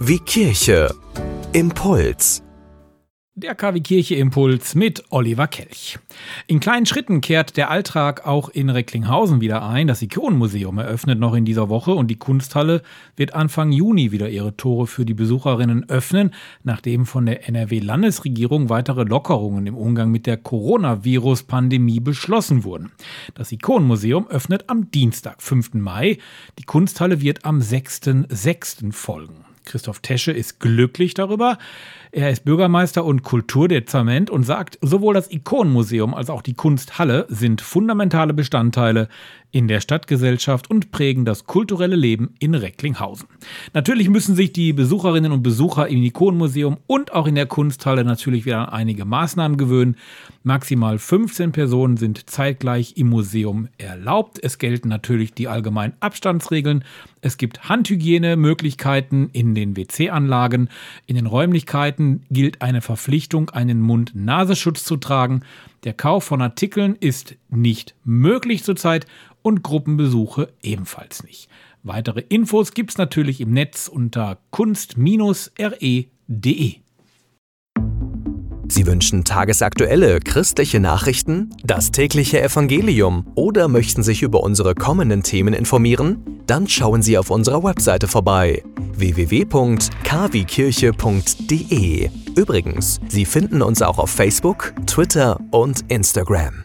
Wie Kirche. Impuls. Der KW Kirche Impuls mit Oliver Kelch. In kleinen Schritten kehrt der Alltag auch in Recklinghausen wieder ein. Das Ikonenmuseum eröffnet noch in dieser Woche und die Kunsthalle wird Anfang Juni wieder ihre Tore für die Besucherinnen öffnen, nachdem von der NRW-Landesregierung weitere Lockerungen im Umgang mit der Coronavirus-Pandemie beschlossen wurden. Das Ikonenmuseum öffnet am Dienstag, 5. Mai. Die Kunsthalle wird am 6.6. folgen. Christoph Tesche ist glücklich darüber. Er ist Bürgermeister und Kulturdezernent und sagt, sowohl das Ikonenmuseum als auch die Kunsthalle sind fundamentale Bestandteile in der Stadtgesellschaft und prägen das kulturelle Leben in Recklinghausen. Natürlich müssen sich die Besucherinnen und Besucher im Ikonenmuseum und auch in der Kunsthalle natürlich wieder an einige Maßnahmen gewöhnen. Maximal 15 Personen sind zeitgleich im Museum erlaubt. Es gelten natürlich die allgemeinen Abstandsregeln. Es gibt Handhygienemöglichkeiten in den WC-Anlagen. In den Räumlichkeiten gilt eine Verpflichtung, einen Mund-Nasenschutz zu tragen. Der Kauf von Artikeln ist nicht möglich zurzeit und Gruppenbesuche ebenfalls nicht. Weitere Infos gibt's natürlich im Netz unter kunst-re.de. Sie wünschen tagesaktuelle christliche Nachrichten, das tägliche Evangelium oder möchten sich über unsere kommenden Themen informieren? Dann schauen Sie auf unserer Webseite vorbei www.kwkirche.de. Übrigens, Sie finden uns auch auf Facebook, Twitter und Instagram.